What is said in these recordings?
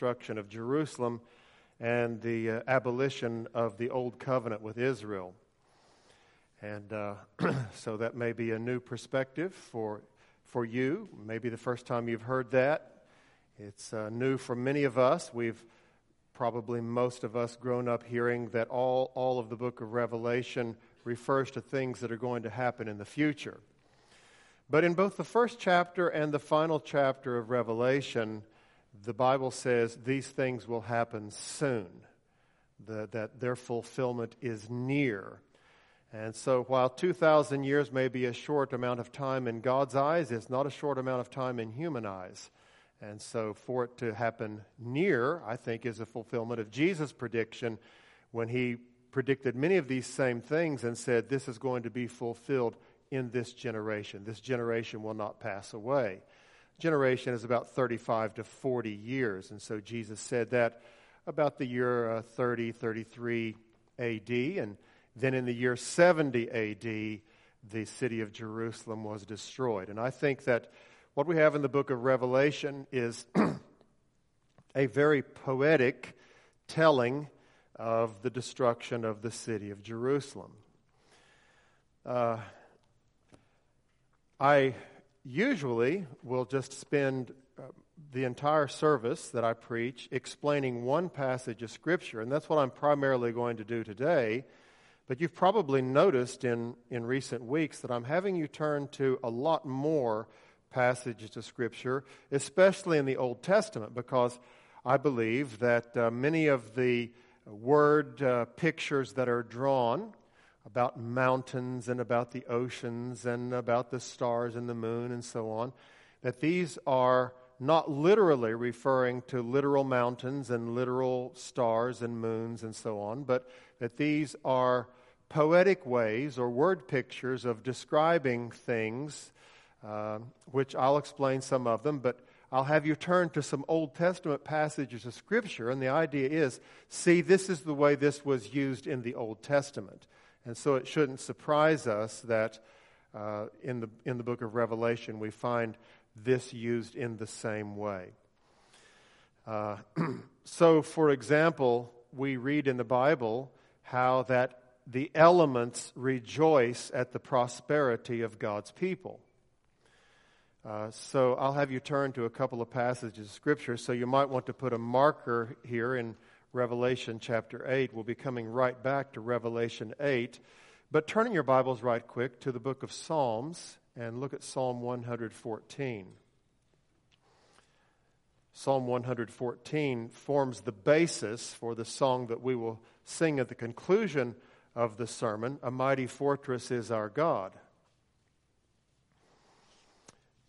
destruction of Jerusalem and the uh, abolition of the old covenant with Israel. And uh, so that may be a new perspective for, for you. Maybe the first time you've heard that. It's uh, new for many of us. We've probably most of us grown up hearing that all, all of the book of Revelation refers to things that are going to happen in the future. But in both the first chapter and the final chapter of Revelation, the Bible says these things will happen soon, the, that their fulfillment is near. And so, while 2,000 years may be a short amount of time in God's eyes, it's not a short amount of time in human eyes. And so, for it to happen near, I think, is a fulfillment of Jesus' prediction when he predicted many of these same things and said, This is going to be fulfilled in this generation. This generation will not pass away. Generation is about 35 to 40 years. And so, Jesus said that about the year uh, 30, 33 AD. And then in the year 70 AD, the city of Jerusalem was destroyed. And I think that what we have in the book of Revelation is a very poetic telling of the destruction of the city of Jerusalem. Uh, I usually will just spend uh, the entire service that I preach explaining one passage of Scripture, and that's what I'm primarily going to do today. But you've probably noticed in, in recent weeks that I'm having you turn to a lot more passages of Scripture, especially in the Old Testament, because I believe that uh, many of the word uh, pictures that are drawn about mountains and about the oceans and about the stars and the moon and so on, that these are not literally referring to literal mountains and literal stars and moons and so on, but that these are poetic ways or word pictures of describing things, uh, which I'll explain some of them, but I'll have you turn to some Old Testament passages of Scripture, and the idea is see, this is the way this was used in the Old Testament. And so it shouldn't surprise us that uh, in, the, in the book of Revelation we find this used in the same way. Uh, so, for example, we read in the Bible how that the elements rejoice at the prosperity of God's people. Uh, so I'll have you turn to a couple of passages of Scripture. So you might want to put a marker here in Revelation chapter 8. We'll be coming right back to Revelation 8. But turning your Bibles right quick to the book of Psalms and look at Psalm 114. Psalm 114 forms the basis for the song that we will sing at the conclusion of the sermon A Mighty Fortress is Our God.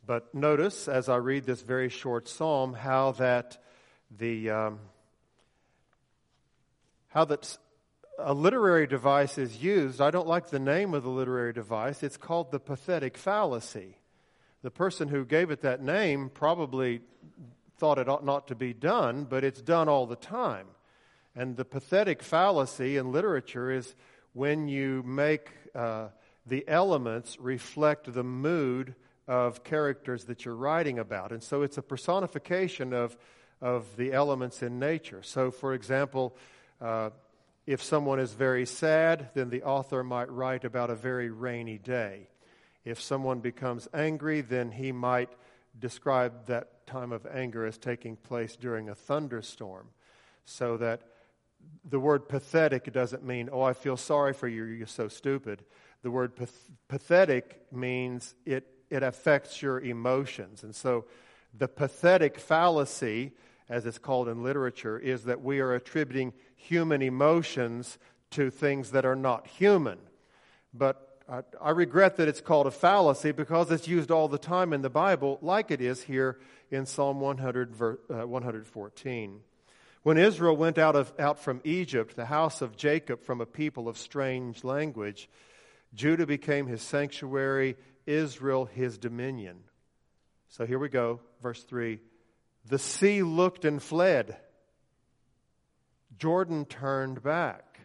But notice as I read this very short psalm how that the um, how that a literary device is used. I don't like the name of the literary device. It's called the pathetic fallacy. The person who gave it that name probably thought it ought not to be done, but it's done all the time. And the pathetic fallacy in literature is when you make uh, the elements reflect the mood of characters that you're writing about. And so it's a personification of, of the elements in nature. So, for example, uh, if someone is very sad, then the author might write about a very rainy day. If someone becomes angry, then he might describe that time of anger as taking place during a thunderstorm. So that the word pathetic doesn't mean, oh, I feel sorry for you, you're so stupid. The word path- pathetic means it, it affects your emotions. And so the pathetic fallacy as it's called in literature, is that we are attributing human emotions to things that are not human. But I, I, regret that it's called a fallacy because it's used all the time in the Bible, like it is here in Psalm 100, uh, 114. When Israel went out, of, out from Egypt, the house of Jacob from a people of strange language, Judah became his sanctuary, Israel his dominion. So here we go, verse 3. The sea looked and fled. Jordan turned back.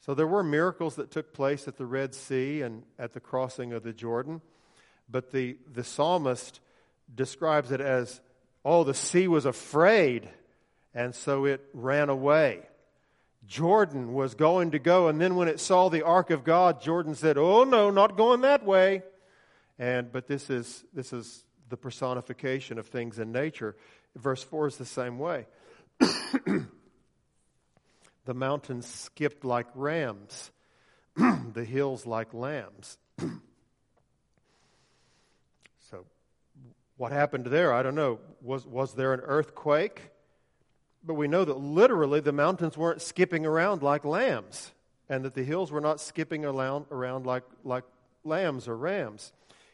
So there were miracles that took place at the Red Sea and at the crossing of the Jordan. But the, the psalmist describes it as, oh, the sea was afraid and so it ran away. Jordan was going to go, and then when it saw the ark of God, Jordan said, "Oh no, not going that way." And but this is this is the personification of things in nature. Verse 4 is the same way. the mountains skipped like rams, the hills like lambs. so, what happened there? I don't know. Was, was there an earthquake? But we know that literally the mountains weren't skipping around like lambs, and that the hills were not skipping around, around like, like lambs or rams.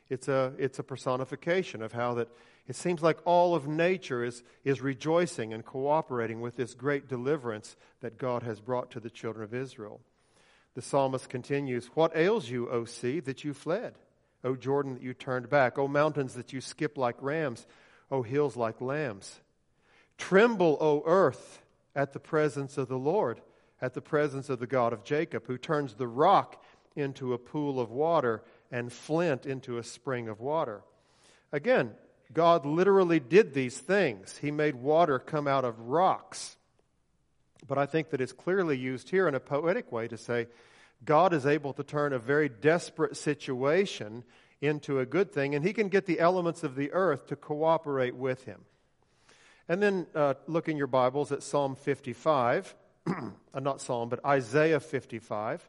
It's a, it's a personification of how that it seems like all of nature is, is rejoicing and cooperating with this great deliverance that God has brought to the children of Israel. The psalmist continues, What ails you, O sea, that you fled? O Jordan, that you turned back? O mountains, that you skip like rams? O hills, like lambs? Tremble, O earth, at the presence of the Lord, at the presence of the God of Jacob, who turns the rock into a pool of water and flint into a spring of water. Again, God literally did these things. He made water come out of rocks. But I think that it's clearly used here in a poetic way to say God is able to turn a very desperate situation into a good thing, and He can get the elements of the earth to cooperate with Him. And then uh, look in your Bibles at Psalm 55, uh, not Psalm, but Isaiah 55.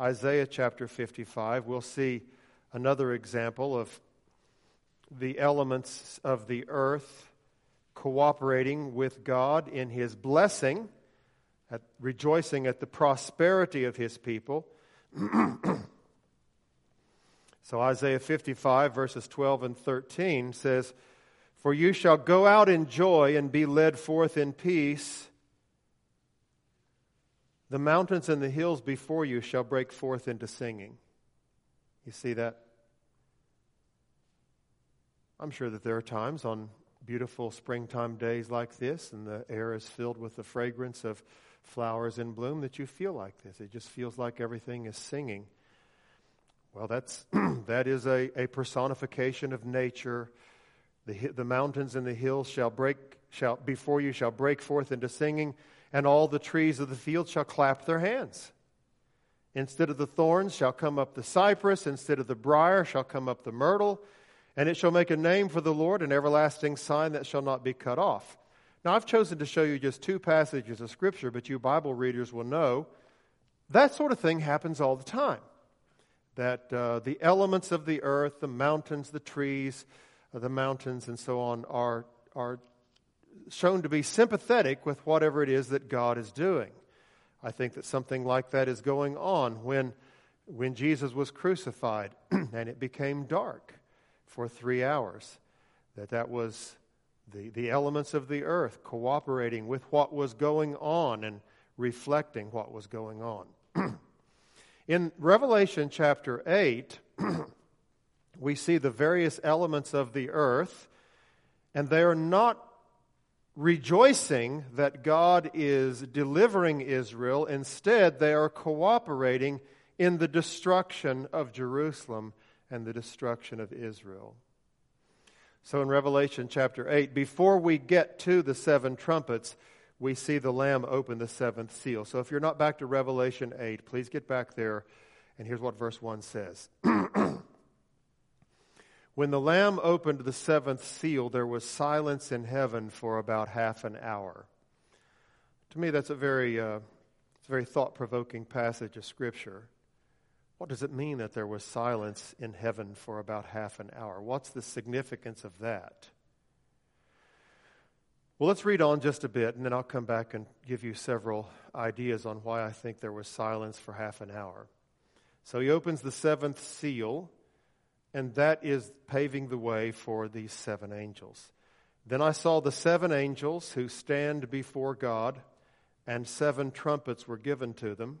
Isaiah chapter 55, we'll see another example of the elements of the earth cooperating with God in his blessing, at rejoicing at the prosperity of his people. so Isaiah 55, verses 12 and 13 says, For you shall go out in joy and be led forth in peace. The mountains and the hills before you shall break forth into singing. You see that? I'm sure that there are times on beautiful springtime days like this, and the air is filled with the fragrance of flowers in bloom, that you feel like this. It just feels like everything is singing. Well, that's, that is a, a personification of nature. The, the mountains and the hills shall break, shall, before you shall break forth into singing and all the trees of the field shall clap their hands. Instead of the thorns shall come up the cypress, instead of the brier shall come up the myrtle, and it shall make a name for the Lord, an everlasting sign that shall not be cut off. Now, I've chosen to show you just two passages of Scripture, but you Bible readers will know that sort of thing happens all the time. That uh, the elements of the earth, the mountains, the trees, uh, the mountains, and so on, are, are shown to be sympathetic with whatever it is that God is doing. I think that something like that is going on when, when Jesus was crucified and it became dark for three hours. That that was the, the elements of the earth cooperating with what was going on and reflecting what was going on. In Revelation chapter 8, we see the various elements of the earth, and they are not rejoicing that God is delivering Israel. Instead, they are cooperating in the destruction of Jerusalem and the destruction of Israel. So in Revelation chapter 8, before we get to the seven trumpets, we see the Lamb open the seventh seal. So if you're not back to Revelation 8, please get back there. And here's what verse 1 says When the Lamb opened the seventh seal, there was silence in heaven for about half an hour. To me, that's a very, uh, very thought provoking passage of Scripture. What does it mean that there was silence in heaven for about half an hour? What's the significance of that? Well, let's read on just a bit, and then I'll come back and give you several ideas on why I think there was silence for half an hour. So he opens the seventh seal, and that is paving the way for these seven angels. Then I saw the seven angels who stand before God, and seven trumpets were given to them.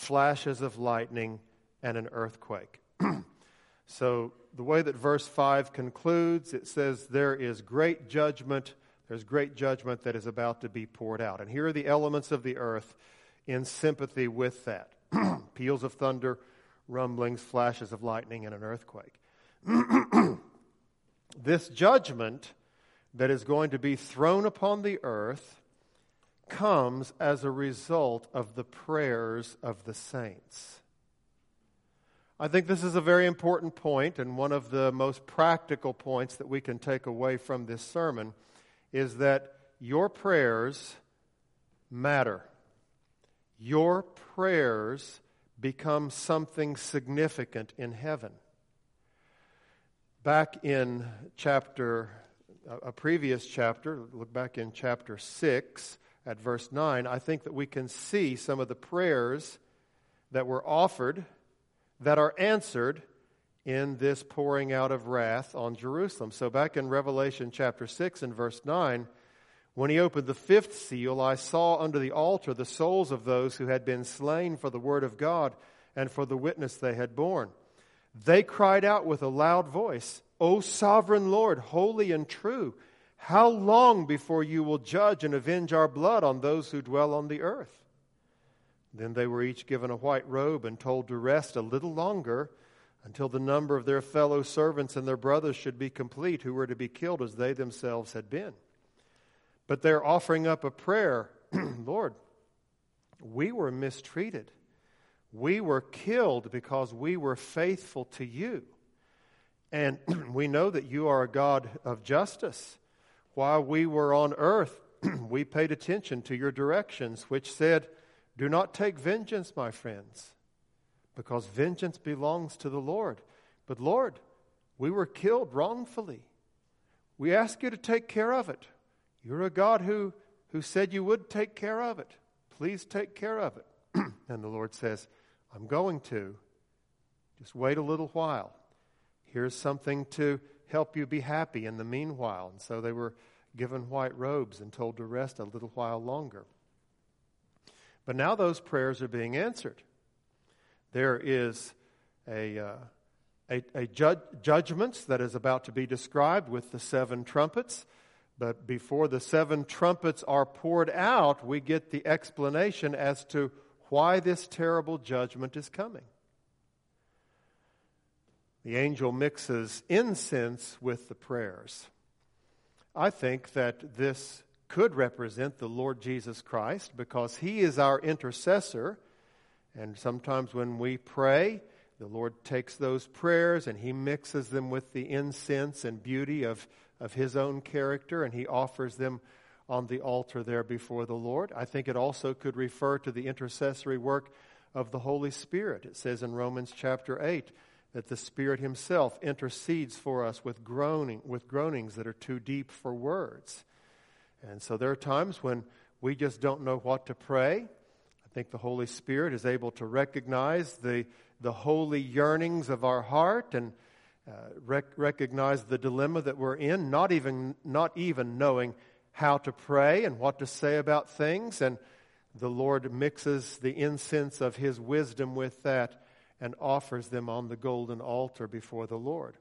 flashes of lightning, and an earthquake. so, the way that verse 5 concludes, it says, There is great judgment. There's great judgment that is about to be poured out. And here are the elements of the earth in sympathy with that peals of thunder, rumblings, flashes of lightning, and an earthquake. this judgment that is going to be thrown upon the earth comes as a result of the prayers of the saints. I think this is a very important point, and one of the most practical points that we can take away from this sermon is that your prayers matter. Your prayers become something significant in heaven. Back in chapter, a previous chapter, look back in chapter 6 at verse 9, I think that we can see some of the prayers that were offered that are answered in this pouring out of wrath on Jerusalem. So, back in Revelation chapter 6 and verse 9, when he opened the fifth seal, I saw under the altar the souls of those who had been slain for the word of God and for the witness they had borne. They cried out with a loud voice, O sovereign Lord, holy and true, how long before you will judge and avenge our blood on those who dwell on the earth? Then they were each given a white robe and told to rest a little longer until the number of their fellow servants and their brothers should be complete, who were to be killed as they themselves had been. But they're offering up a prayer Lord, we were mistreated. We were killed because we were faithful to you. And we know that you are a God of justice. While we were on earth, we paid attention to your directions, which said, Do not take vengeance, my friends, because vengeance belongs to the Lord. But Lord, we were killed wrongfully. We ask you to take care of it. You're a God who, who said you would take care of it. Please take care of it. and the Lord says, I'm going to. Just wait a little while. Here's something to help you be happy in the meanwhile. And so they were given white robes and told to rest a little while longer. But now those prayers are being answered. There is a, uh, a, a ju- judgment that is about to be described with the seven trumpets. But before the seven trumpets are poured out, we get the explanation as to why this terrible judgment is coming. The angel mixes incense with the prayers. I think that this could represent the Lord Jesus Christ because he is our intercessor. And sometimes when we pray, the Lord takes those prayers and he mixes them with the incense and beauty of of his own character, and he offers them on the altar there before the Lord. I think it also could refer to the intercessory work of the Holy Spirit. It says in Romans chapter 8 that the Spirit himself intercedes for us with groaning with groanings that are too deep for words. And so there are times when we just don't know what to pray. I think the Holy Spirit is able to recognize the, the holy yearnings of our heart and uh, rec- recognize the dilemma that we're in, not even, not even knowing how to pray and what to say about things. And the Lord mixes the incense of His wisdom with that and offers them on the golden altar before the Lord.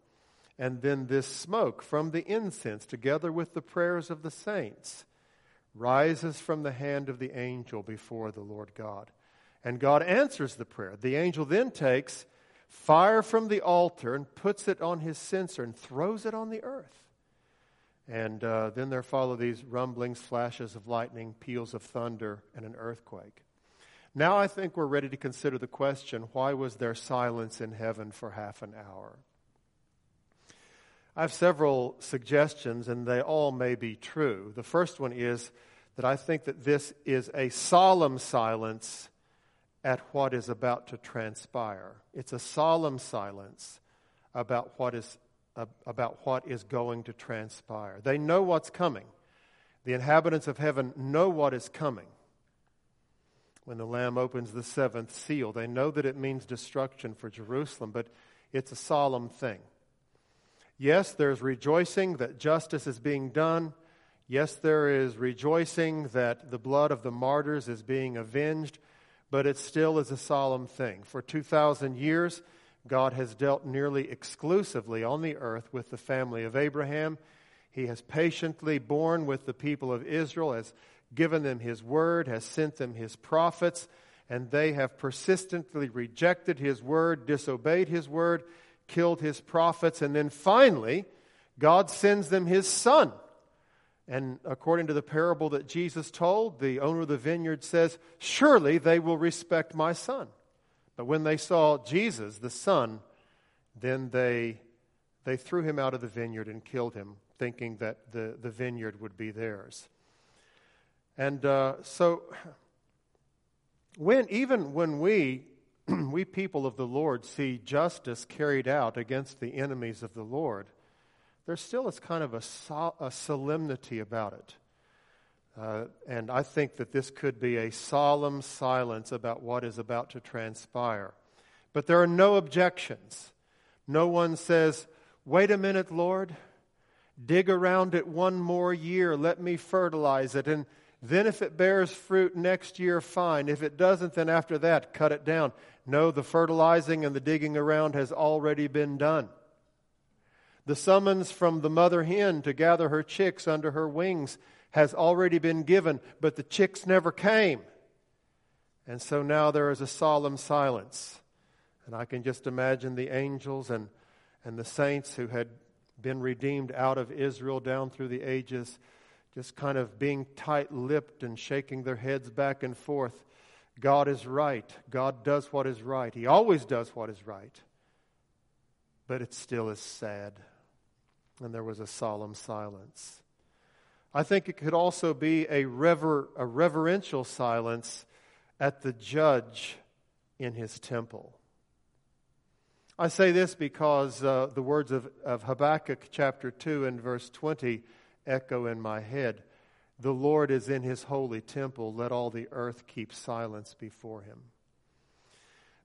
And then this smoke from the incense, together with the prayers of the saints, rises from the hand of the angel before the Lord God. And God answers the prayer. The angel then takes fire from the altar and puts it on his censer and throws it on the earth. And uh, then there follow these rumblings, flashes of lightning, peals of thunder, and an earthquake. Now I think we're ready to consider the question why was there silence in heaven for half an hour? I have several suggestions, and they all may be true. The first one is that I think that this is a solemn silence at what is about to transpire. It's a solemn silence about what is, about what is going to transpire. They know what's coming. The inhabitants of heaven know what is coming. When the Lamb opens the seventh seal, they know that it means destruction for Jerusalem, but it's a solemn thing. Yes, there's rejoicing that justice is being done. Yes, there is rejoicing that the blood of the martyrs is being avenged, but it still is a solemn thing. For 2,000 years, God has dealt nearly exclusively on the earth with the family of Abraham. He has patiently borne with the people of Israel, has given them his word, has sent them his prophets, and they have persistently rejected his word, disobeyed his word, killed his prophets, and then finally, God sends them his son and according to the parable that Jesus told, the owner of the vineyard says, Surely they will respect my son. But when they saw Jesus, the son, then they, they threw him out of the vineyard and killed him, thinking that the, the vineyard would be theirs. And uh, so, when, even when we, we people of the Lord, see justice carried out against the enemies of the Lord, there still is kind of a, so, a solemnity about it. Uh, and I think that this could be a solemn silence about what is about to transpire. But there are no objections. No one says, Wait a minute, Lord, dig around it one more year, let me fertilize it, and then if it bears fruit next year, fine. If it doesn't, then after that, cut it down. No, the fertilizing and the digging around has already been done. The summons from the mother hen to gather her chicks under her wings has already been given, but the chicks never came. And so now there is a solemn silence. And I can just imagine the angels and, and the saints who had been redeemed out of Israel down through the ages just kind of being tight lipped and shaking their heads back and forth. God is right. God does what is right. He always does what is right. But it still is sad and there was a solemn silence. I think it could also be a, rever- a reverential silence at the judge in his temple. I say this because uh, the words of, of Habakkuk chapter 2 and verse 20 echo in my head. The Lord is in his holy temple. Let all the earth keep silence before him.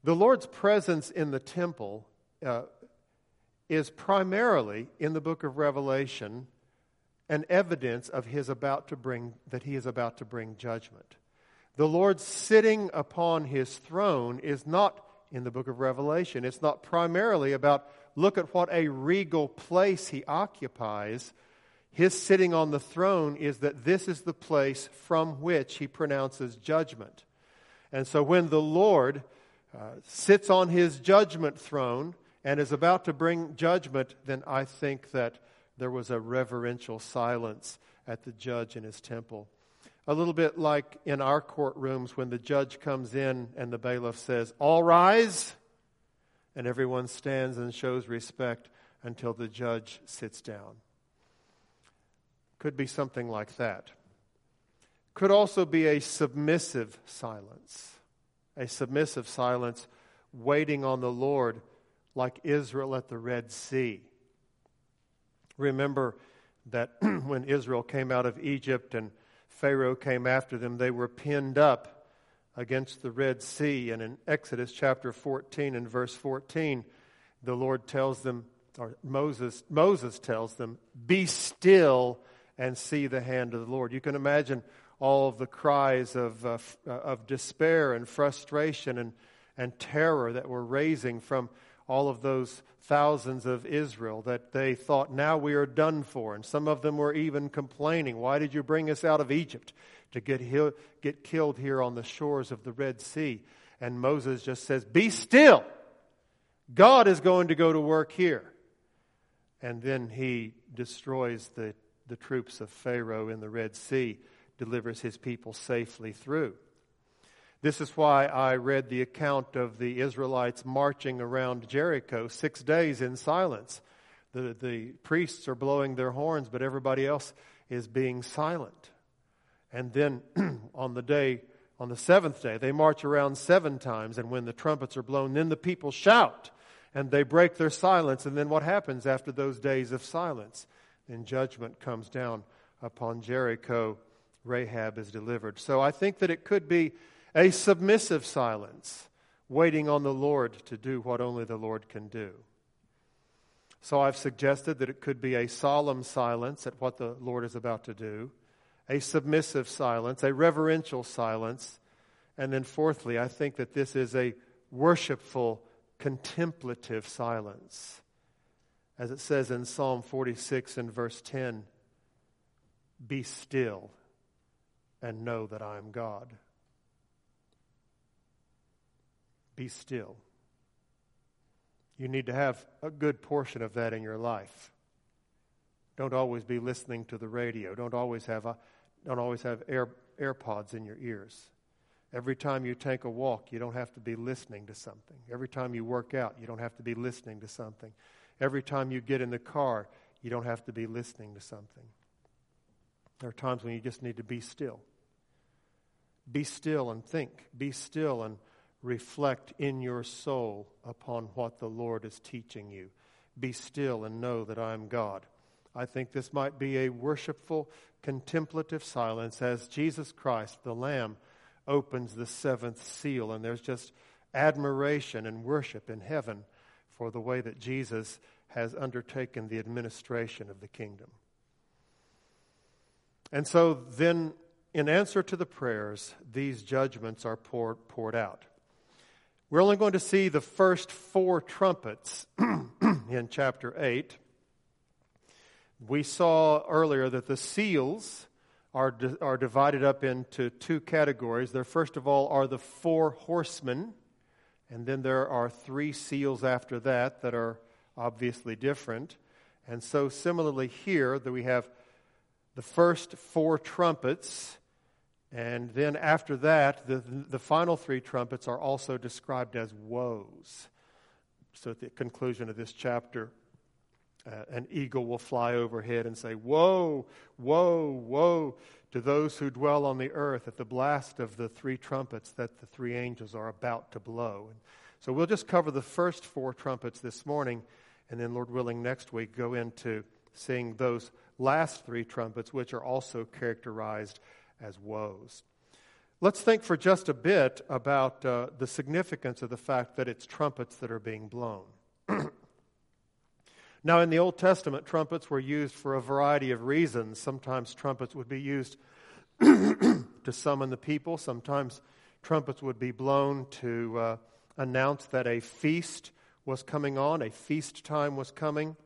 The Lord's presence in the temple uh, is primarily in the book of Revelation an evidence of his about to bring that he is about to bring judgment. The Lord sitting upon his throne is not in the book of Revelation. It's not primarily about look at what a regal place he occupies. His sitting on the throne is that this is the place from which he pronounces judgment. And so when the Lord uh, sits on his judgment throne, and is about to bring judgment, then I think that there was a reverential silence at the judge in his temple. A little bit like in our courtrooms when the judge comes in and the bailiff says, All rise, and everyone stands and shows respect until the judge sits down. Could be something like that. Could also be a submissive silence. A submissive silence waiting on the Lord like Israel at the Red Sea. Remember that when Israel came out of Egypt and Pharaoh came after them, they were pinned up against the Red Sea. And in Exodus chapter 14 and verse 14, the Lord tells them, or Moses, Moses tells them, Be still and see the hand of the Lord. You can imagine all of the cries of, uh, of despair and frustration and, and terror that were raising from all of those thousands of Israel that they thought, now we are done for. And some of them were even complaining, Why did you bring us out of Egypt to get, he- get killed here on the shores of the Red Sea? And Moses just says, Be still. God is going to go to work here. And then he destroys the, the troops of Pharaoh in the Red Sea, delivers his people safely through. This is why I read the account of the Israelites marching around Jericho six days in silence. The, the priests are blowing their horns, but everybody else is being silent. And then on the day, on the seventh day, they march around seven times, and when the trumpets are blown, then the people shout and they break their silence. And then what happens after those days of silence? Then judgment comes down upon Jericho. Rahab is delivered. So I think that it could be a submissive silence, waiting on the Lord to do what only the Lord can do. So I've suggested that it could be a solemn silence at what the Lord is about to do. a submissive silence, a reverential silence. And then, fourthly, I think that this is a worshipful, contemplative silence. As it says in Psalm 46 and verse 10 Be still and know that I am God. Be still. You need to have a good portion of that in your life. Don't always be listening to the radio. Don't always have, a, don't always have Air, AirPods in your ears. Every time you take a walk, you don't have to be listening to something. Every time you work out, you don't have to be listening to something. Every time you get in the car, you don't have to be listening to something. There are times when you just need to be still. Be still and think. Be still and reflect in your soul upon what the Lord is teaching you. Be still and know that I am God. I think this might be a worshipful, contemplative silence as Jesus Christ, the Lamb, opens the seventh seal. And there's just admiration and worship in heaven for the way that Jesus has undertaken the administration of the kingdom. And so then, in answer to the prayers, these judgments are poured, poured out. We're only going to see the first four trumpets in chapter 8. We saw earlier that the seals are, di- are divided up into two categories. There, first of all, are the four horsemen, and then there are three seals after that that are obviously different. And so, similarly, here that we have the first four trumpets, and then after that, the, the final three trumpets are also described as woes. So, at the conclusion of this chapter, uh, an eagle will fly overhead and say, Woe, woe, woe to those who dwell on the earth at the blast of the three trumpets that the three angels are about to blow. So we'll just cover the first four trumpets this morning, and then, Lord willing, next week go into seeing those last three trumpets, which are also characterized as woes. Let's think for just a bit about uh, the significance of the fact that it's trumpets that are being blown. Now, in the Old Testament, trumpets were used for a variety of reasons. Sometimes trumpets would be used to summon the people, sometimes trumpets would be blown to uh, announce that a feast was coming on, a feast time was coming.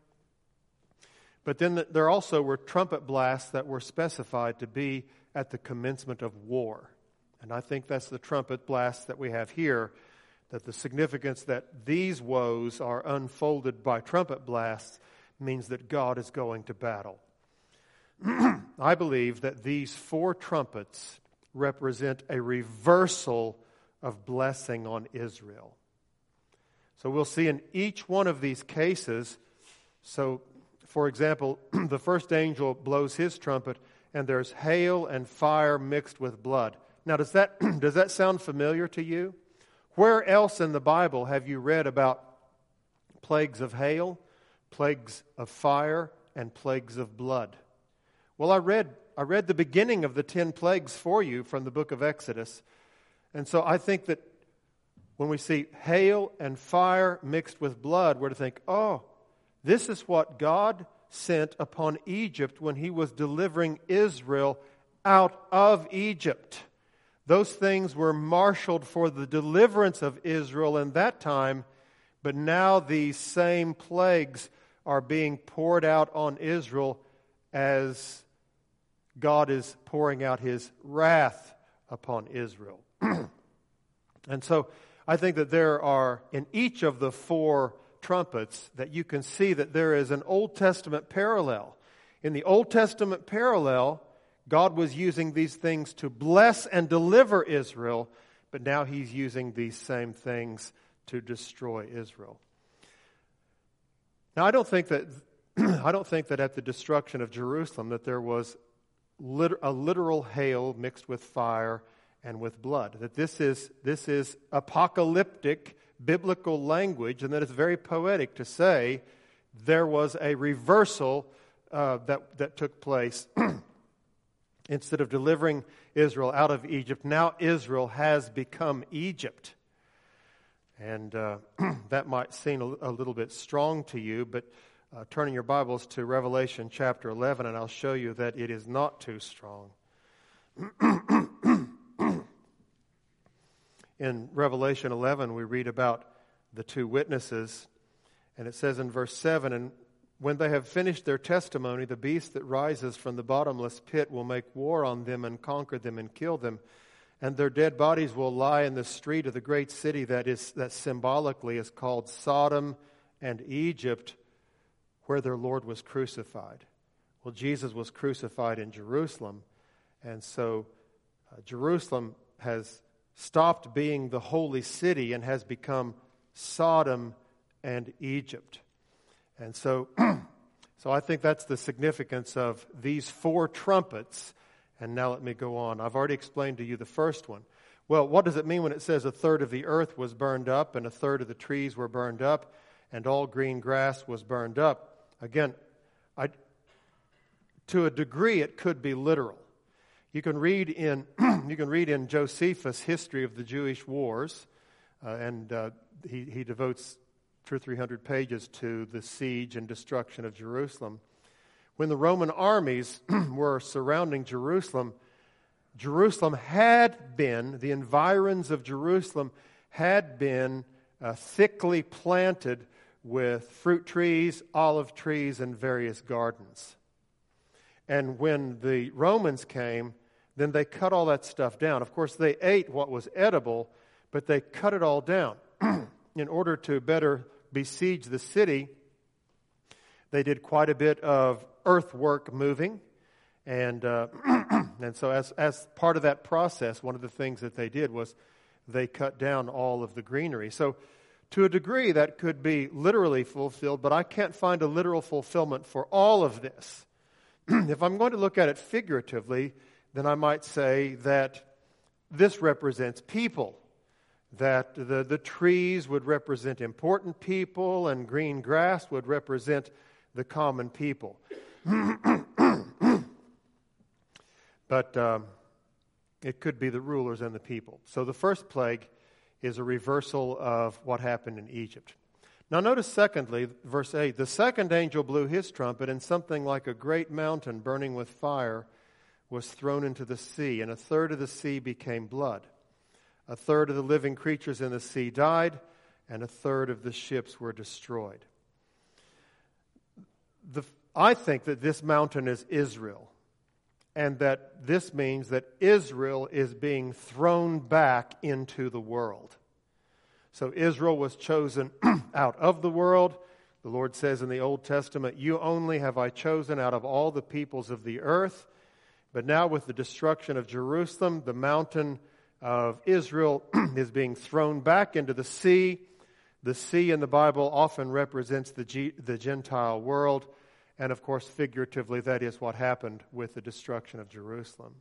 But then there also were trumpet blasts that were specified to be at the commencement of war. And I think that's the trumpet blast that we have here that the significance that these woes are unfolded by trumpet blasts means that God is going to battle. I believe that these four trumpets represent a reversal of blessing on Israel. So we'll see in each one of these cases. So, for example, the first angel blows his trumpet, and there's hail and fire mixed with blood. Now, does that, does that sound familiar to you? Where else in the Bible have you read about plagues of hail, plagues of fire, and plagues of blood? Well, I read, I read the beginning of the 10 plagues for you from the book of Exodus. And so I think that when we see hail and fire mixed with blood, we're to think, oh, this is what God sent upon Egypt when he was delivering Israel out of Egypt. Those things were marshaled for the deliverance of Israel in that time, but now these same plagues are being poured out on Israel as God is pouring out his wrath upon Israel. and so I think that there are, in each of the four trumpets, that you can see that there is an Old Testament parallel. In the Old Testament parallel, God was using these things to bless and deliver Israel, but now he's using these same things to destroy Israel. Now, I don't think that, I don't think that at the destruction of Jerusalem that there was lit- a literal hail mixed with fire and with blood. That this is, this is apocalyptic biblical language, and that it's very poetic to say there was a reversal uh, that, that took place Instead of delivering Israel out of Egypt, now Israel has become Egypt. And uh, that might seem a, a, little bit strong to you, but uh, turning your Bibles to Revelation chapter 11, and I'll show you that it is not too strong. in Revelation 11, we read about the two witnesses, and it says in verse 7 And when they have finished their testimony, the beast that rises from the bottomless pit will make war on them and conquer them and kill them. And their dead bodies will lie in the street of the great city that is that symbolically is called Sodom and Egypt, where their Lord was crucified. Well, Jesus was crucified in Jerusalem, and so uh, Jerusalem has stopped being the holy city and has become Sodom and Egypt. And so, so I think that's the significance of these four trumpets. And now let me go on. I've already explained to you the first one. Well, what does it mean when it says a third of the earth was burned up and a third of the trees were burned up and all green grass was burned up? Again, I, to a degree, it could be literal. You can read in, you can read in Josephus' history of the Jewish wars, uh, and uh, he, he devotes two or three hundred pages to the siege and destruction of Jerusalem. When the Roman armies were surrounding Jerusalem, Jerusalem had been, the environs of Jerusalem had been uh, thickly planted with fruit trees, olive trees, and various gardens. And when the Romans came, then they cut all that stuff down. Of course, they ate what was edible, but they cut it all down. In order to better besiege the city, they did quite a bit of earthwork moving. And, uh, and so, as, as part of that process, one of the things that they did was they cut down all of the greenery. So, to a degree, that could be literally fulfilled, but I can't find a literal fulfillment for all of this. if I'm going to look at it figuratively, then I might say that this represents people, that the, the trees would represent important people, and green grass would represent the common people. but um, it could be the rulers and the people. So the first plague is a reversal of what happened in Egypt. Now, notice secondly, verse 8 the second angel blew his trumpet, and something like a great mountain burning with fire was thrown into the sea, and a third of the sea became blood. A third of the living creatures in the sea died, and a third of the ships were destroyed. The, I think that this mountain is Israel, and that this means that Israel is being thrown back into the world. So Israel was chosen out of the world. The Lord says in the Old Testament, You only have I chosen out of all the peoples of the earth. But now, with the destruction of Jerusalem, the mountain of Israel is being thrown back into the sea. The sea in the Bible often represents the, G- the Gentile world. And of course, figuratively, that is what happened with the destruction of Jerusalem.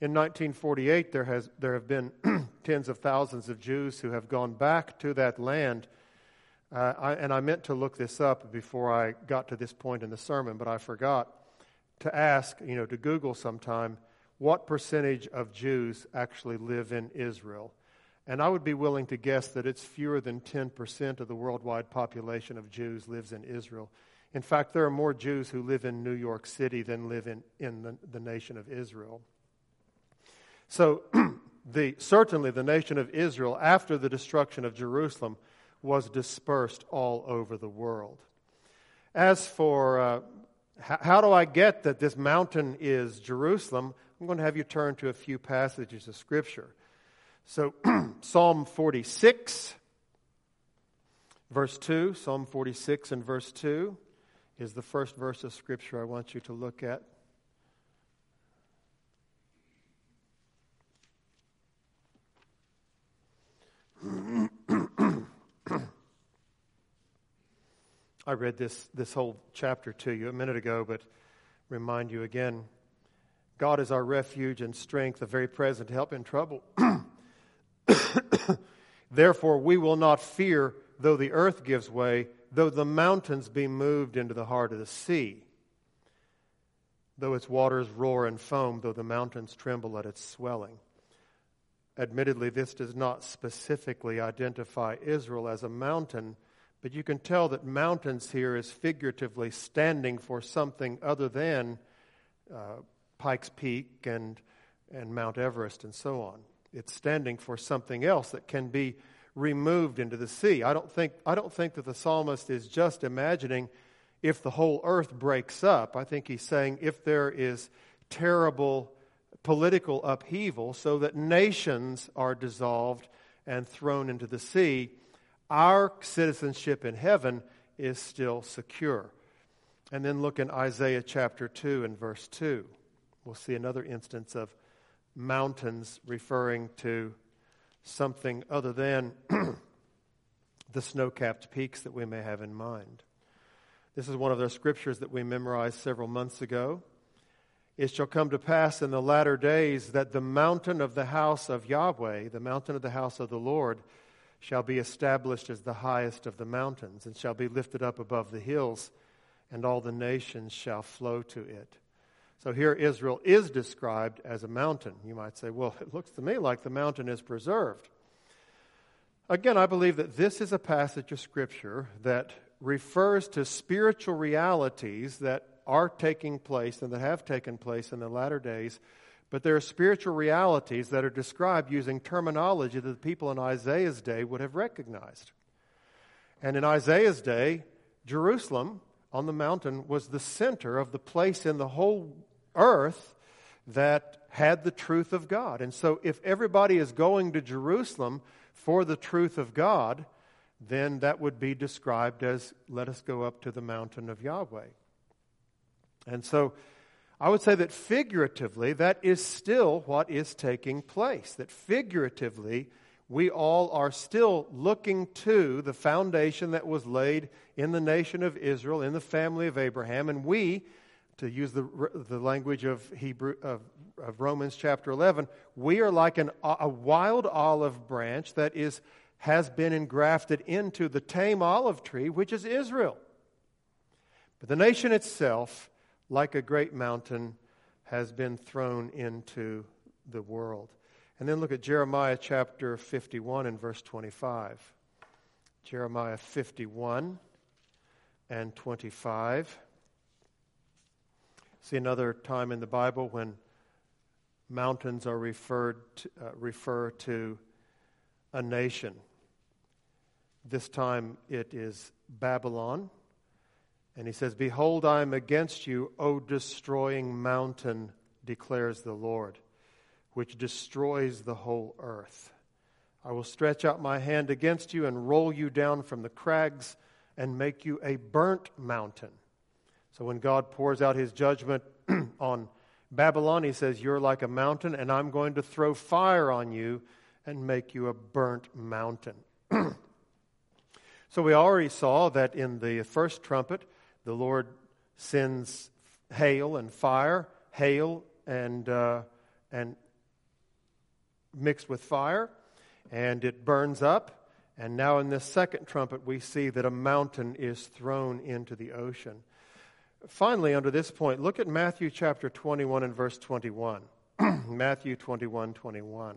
In 1948, there, has, there have been tens of thousands of Jews who have gone back to that land. Uh, I, and I meant to look this up before I got to this point in the sermon, but I forgot to ask, you know, to Google sometime what percentage of Jews actually live in Israel. And I would be willing to guess that it's fewer than 10% of the worldwide population of Jews lives in Israel. In fact, there are more Jews who live in New York City than live in, in the, the nation of Israel. So, the, certainly the nation of Israel, after the destruction of Jerusalem, was dispersed all over the world. As for uh, how, how do I get that this mountain is Jerusalem, I'm going to have you turn to a few passages of Scripture. So, Psalm 46, verse 2, Psalm 46 and verse 2 is the first verse of Scripture I want you to look at. I read this, this whole chapter to you a minute ago, but remind you again God is our refuge and strength, a very present help in trouble. Therefore, we will not fear though the earth gives way, though the mountains be moved into the heart of the sea, though its waters roar and foam, though the mountains tremble at its swelling. Admittedly, this does not specifically identify Israel as a mountain but you can tell that mountains here is figuratively standing for something other than uh, Pikes Peak and and Mount Everest and so on. It's standing for something else that can be removed into the sea. I don't think, I don't think that the psalmist is just imagining if the whole earth breaks up. I think he's saying if there is terrible political upheaval so that nations are dissolved and thrown into the sea, our citizenship in heaven is still secure. And then look in Isaiah chapter 2 and verse 2. We'll see another instance of mountains referring to something other than the snow capped peaks that we may have in mind. This is one of the scriptures that we memorized several months ago. It shall come to pass in the latter days that the mountain of the house of Yahweh, the mountain of the house of the Lord, shall be established as the highest of the mountains, and shall be lifted up above the hills, and all the nations shall flow to it. So here Israel is described as a mountain. You might say, well, it looks to me like the mountain is preserved. Again, I believe that this is a passage of Scripture that refers to spiritual realities that are taking place and that have taken place in the latter days, but there are spiritual realities that are described using terminology that the people in Isaiah's day would have recognized. And in Isaiah's day, Jerusalem on the mountain was the center of the place in the whole earth that had the truth of God. And so, if everybody is going to Jerusalem for the truth of God, then that would be described as let us go up to the mountain of Yahweh. And so I would say that figuratively, that is still what is taking place. That figuratively, we all are still looking to the foundation that was laid in the nation of Israel, in the family of Abraham, and we, to use the, the language of, Hebrew, of, of Romans chapter 11, we are like an, a wild olive branch that is, has been engrafted into the tame olive tree, which is Israel. But the nation itself like a great mountain, has been thrown into the world. And then look at Jeremiah chapter 51 and verse 25. Jeremiah 51 and 25. See another time in the Bible when mountains are referred to, uh, refer to a nation. This time it is Babylon. And he says, Behold, I am against you, O destroying mountain, declares the Lord, which destroys the whole earth. I will stretch out my hand against you and roll you down from the crags and make you a burnt mountain. So when God pours out his judgment on Babylon, he says, You're like a mountain, and I'm going to throw fire on you and make you a burnt mountain. so we already saw that in the first trumpet, the Lord sends hail and fire, hail and, uh, and mixed with fire, and it burns up. And now in this second trumpet, we see that a mountain is thrown into the ocean. Finally, under this point, look at Matthew chapter 21 and verse 21. Matthew 21 21.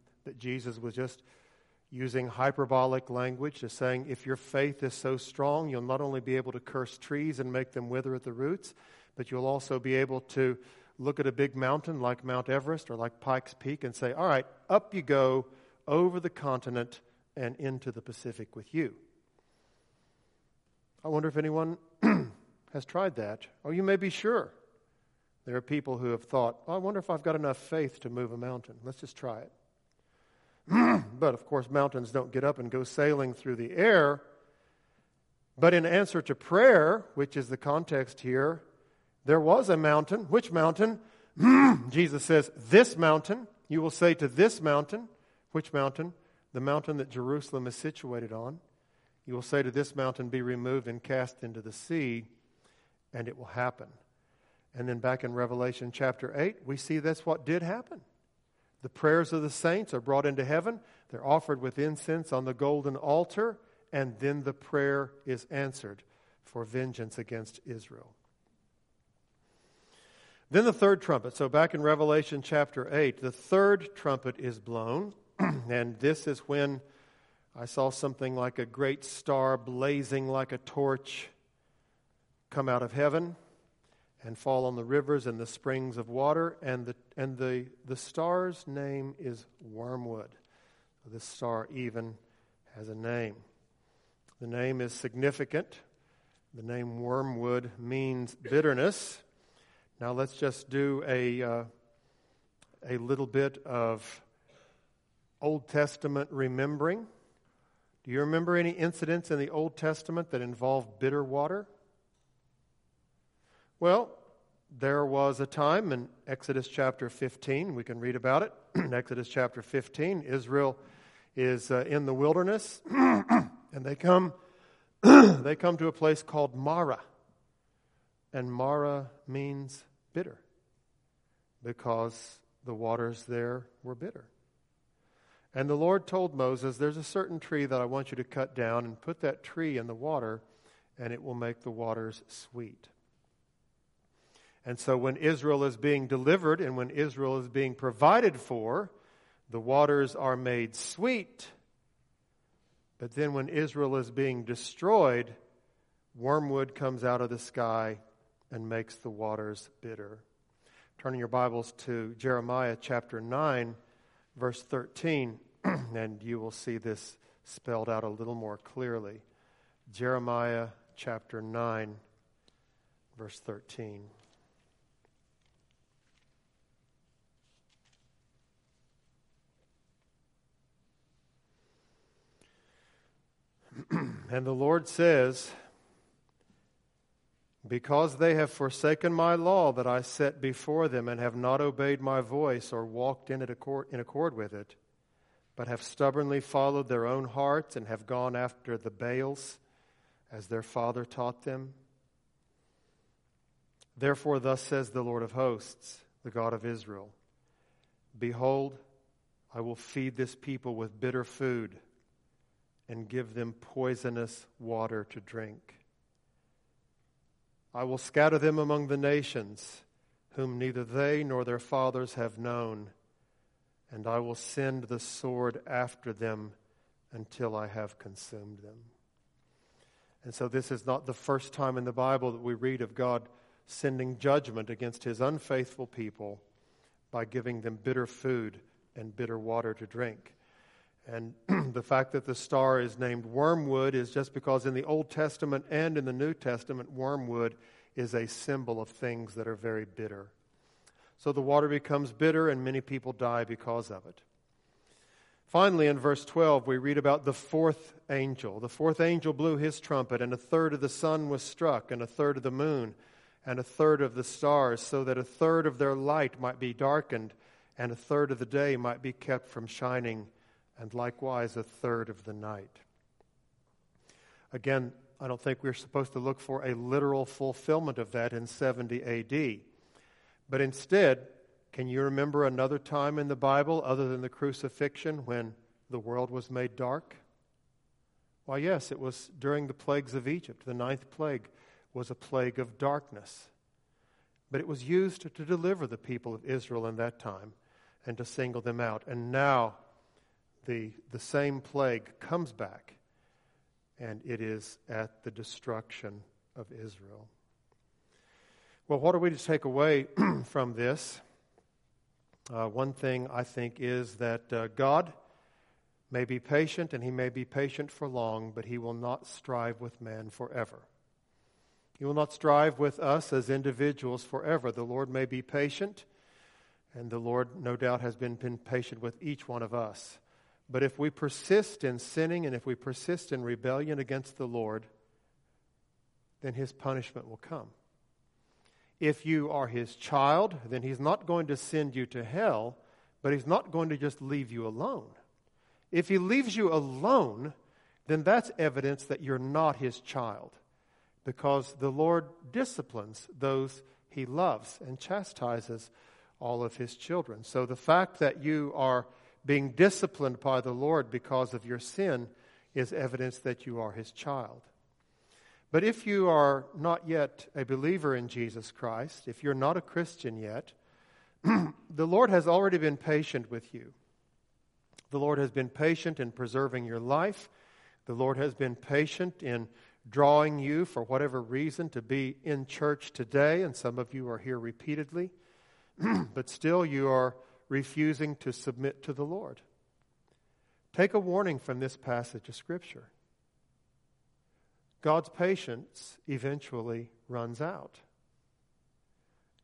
that Jesus was just using hyperbolic language, to saying, if your faith is so strong, you'll not only be able to curse trees and make them wither at the roots, but you'll also be able to look at a big mountain like Mount Everest or like Pikes Peak and say, all right, up you go over the continent and into the Pacific with you. I wonder if anyone has tried that. Or you may be sure. There are people who have thought, oh, I wonder if I've got enough faith to move a mountain. Let's just try it. but of course, mountains don't get up and go sailing through the air. But in answer to prayer, which is the context here, There was a mountain. Which mountain? Jesus says, This mountain. You will say to this mountain. Which mountain? The mountain that Jerusalem is situated on. You will say to this mountain, Be removed and cast into the sea, and it will happen. And then back in Revelation chapter 8, we see that's what did happen. The prayers of the saints are brought into heaven, they're offered with incense on the golden altar, and then the prayer is answered for vengeance against Israel. Then the third trumpet. So back in Revelation chapter 8, the third trumpet is blown, and this is when I saw something like a great star blazing like a torch come out of heaven and fall on the rivers and the springs of water. And the, and the, the star's name is Wormwood. This star even has a name. The name is significant. The name Wormwood means bitterness. Now let's just do a, uh, a little bit of Old Testament remembering. Do you remember any incidents in the Old Testament that involved bitter water? Well, there was a time in Exodus chapter 15, we can read about it. in Exodus chapter 15, Israel is uh, in the wilderness, and they come, they come to a place called Marah. And Marah means bitter because the waters there were bitter. And the Lord told Moses, There's a certain tree that I want you to cut down and put that tree in the water, and it will make the waters sweet. And so when Israel is being delivered and when Israel is being provided for, the waters are made sweet. But then when Israel is being destroyed, wormwood comes out of the sky and makes the waters bitter. Turning your Bibles to Jeremiah chapter 9, verse 13, and you will see this spelled out a little more clearly. Jeremiah chapter 9, verse 13. and the Lord says, Because they have forsaken my law that I set before them, and have not obeyed my voice or walked in, it accord, in accord with it, but have stubbornly followed their own hearts and have gone after the Baals as their father taught them. Therefore, thus says the Lord of hosts, the God of Israel Behold, I will feed this people with bitter food and give them poisonous water to drink. I will scatter them among the nations, whom neither they nor their fathers have known, and I will send the sword after them until I have consumed them. And so, this is not the first time in the Bible that we read of God sending judgment against his unfaithful people by giving them bitter food and bitter water to drink. And the fact that the star is named wormwood is just because in the Old Testament and in the New Testament, wormwood is a symbol of things that are very bitter. So the water becomes bitter, and many people die because of it. Finally, in verse 12, we read about the fourth angel. The fourth angel blew his trumpet, and a third of the sun was struck, and a third of the moon, and a third of the stars, so that a third of their light might be darkened, and a third of the day might be kept from shining and likewise a third of the night. Again, I don't think we're supposed to look for a literal fulfillment of that in 70 AD. But instead, can you remember another time in the Bible other than the crucifixion when the world was made dark? Why, yes, it was during the plagues of Egypt. The ninth plague was a plague of darkness. But it was used to deliver the people of Israel in that time and to single them out. And now, the, the same plague comes back, and it is at the destruction of Israel. Well, what are we to take away from this? Uh, one thing I think is that uh, God may be patient, and He may be patient for long, but He will not strive with man forever. He will not strive with us as individuals forever. The Lord may be patient, and the Lord, no doubt, has been, been patient with each one of us. But if we persist in sinning and if we persist in rebellion against the Lord, then his punishment will come. If you are his child, then he's not going to send you to hell, but he's not going to just leave you alone. If he leaves you alone, then that's evidence that you're not his child because the Lord disciplines those he loves and chastises all of his children. So the fact that you are being disciplined by the Lord because of your sin is evidence that you are his child. But if you are not yet a believer in Jesus Christ, if you're not a Christian yet, the Lord has already been patient with you. The Lord has been patient in preserving your life. The Lord has been patient in drawing you, for whatever reason, to be in church today, and some of you are here repeatedly, but still you are refusing to submit to the Lord. Take a warning from this passage of Scripture. God's patience eventually runs out.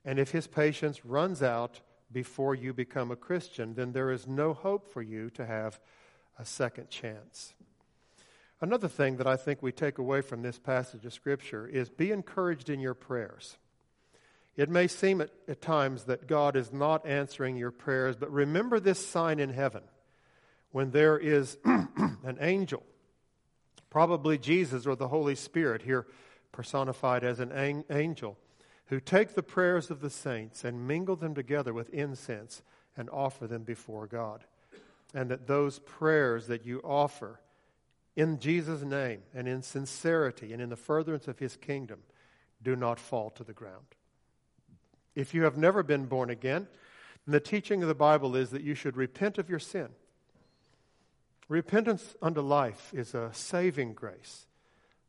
And if his patience runs out before you become a Christian, then there is no hope for you to have a second chance. Another thing that I think we take away from this passage of Scripture is be encouraged in your prayers. It may seem at, at, times that God is not answering your prayers, but remember this sign in heaven when there is an angel, probably Jesus or the Holy Spirit, here personified as an angel, who take the prayers of the saints and mingle them together with incense and offer them before God. And that those prayers that you offer, in Jesus' name and in sincerity and in the furtherance of his kingdom do not fall to the ground. If you have never been born again, then the teaching of the Bible is that you should repent of your sin. Repentance unto life is a saving grace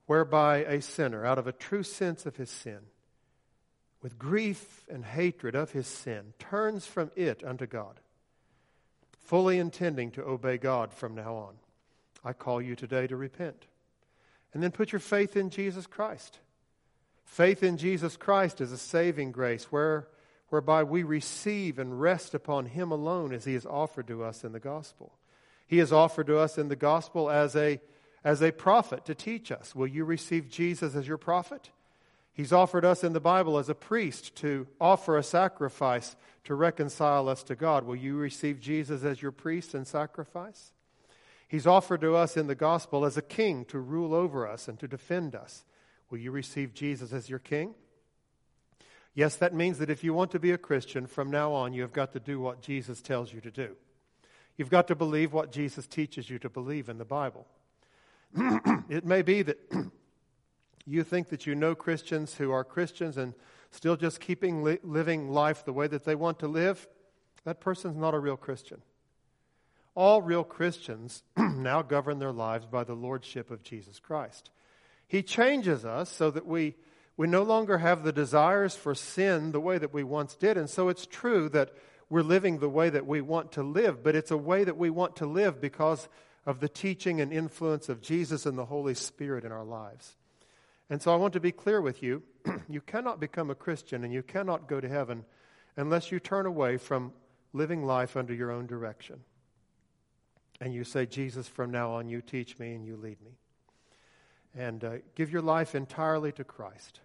whereby a sinner, out of a true sense of his sin, with grief and hatred of his sin, turns from it unto God, fully intending to obey God from now on. I call you today to repent. And then put your faith in Jesus Christ. Faith in Jesus Christ is a saving grace where, whereby we receive and rest upon Him alone as He is offered to us in the gospel. He is offered to us in the gospel as a, as a prophet to teach us. Will you receive Jesus as your prophet? He's offered us in the Bible as a priest to offer a sacrifice to reconcile us to God. Will you receive Jesus as your priest and sacrifice? He's offered to us in the gospel as a king to rule over us and to defend us. Will you receive Jesus as your king? Yes, that means that if you want to be a Christian, from now on, you have got to do what Jesus tells you to do. You've got to believe what Jesus teaches you to believe in the Bible. it may be that you think that you know Christians who are Christians and still just keeping li- living life the way that they want to live. That person's not a real Christian. All real Christians now govern their lives by the lordship of Jesus Christ. He changes us so that we, we no longer have the desires for sin the way that we once did. And so it's true that we're living the way that we want to live, but it's a way that we want to live because of the teaching and influence of Jesus and the Holy Spirit in our lives. And so I want to be clear with you you cannot become a Christian and you cannot go to heaven unless you turn away from living life under your own direction and you say, Jesus, from now on, you teach me and you lead me. And uh, give your life entirely to Christ.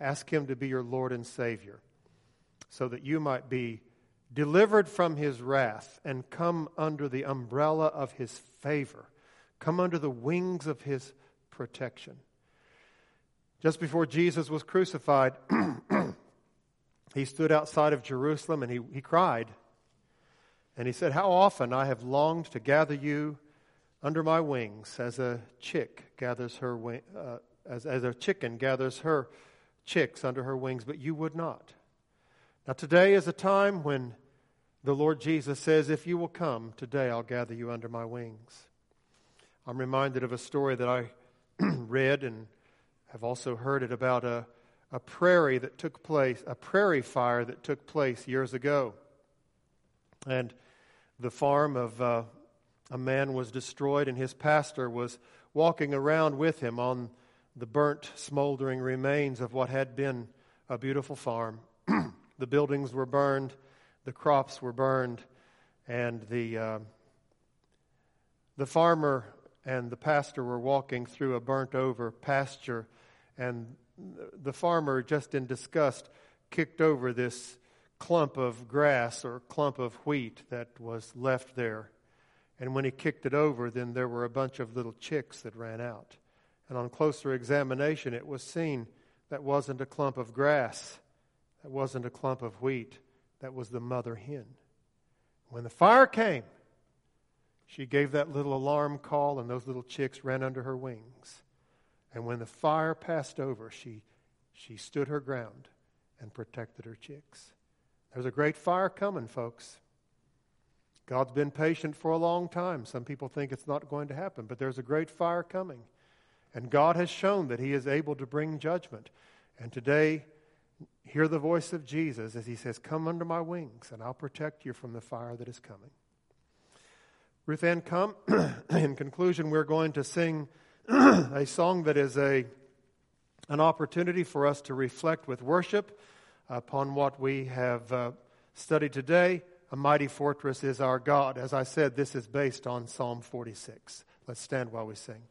Ask Him to be your Lord and Savior so that you might be delivered from His wrath and come under the umbrella of His favor, come under the wings of His protection. Just before Jesus was crucified, he stood outside of Jerusalem and he, he cried. And he said, How often I have longed to gather you under my wings as a chick gathers her wing, uh, as, as a chicken gathers her chicks under her wings, but you would not. Now, today is a time when the Lord Jesus says, If you will come, today I'll gather you under my wings. I'm reminded of a story that I read and have also heard it about a, a prairie that took place, a prairie fire that took place years ago. And the farm of uh, a man was destroyed, and his pastor was walking around with him on the burnt, smoldering remains of what had been a beautiful farm. the buildings were burned, the crops were burned, and the, uh, the farmer and the pastor were walking through a burnt over pasture, and the farmer, just in disgust, kicked over this clump of grass or clump of wheat that was left there. And when he kicked it over, then there were a bunch of little chicks that ran out. And on closer examination, it was seen that wasn't a clump of grass, that wasn't a clump of wheat, that was the mother hen. When the fire came, she gave that little alarm call, and those little chicks ran under her wings. And when the fire passed over, she, she stood her ground and protected her chicks. There's a great fire coming, folks. God's been patient for a long time. Some people think it's not going to happen, but there's a great fire coming. And God has shown that He is able to bring judgment. And today, hear the voice of Jesus as He says, Come under my wings, and I'll protect you from the fire that is coming. Ruth Ann, come. In conclusion, we're going to sing a song that is a, an opportunity for us to reflect with worship upon what we have uh, studied today. A mighty fortress is our God. As I said, this is based on Psalm 46. Let's stand while we sing.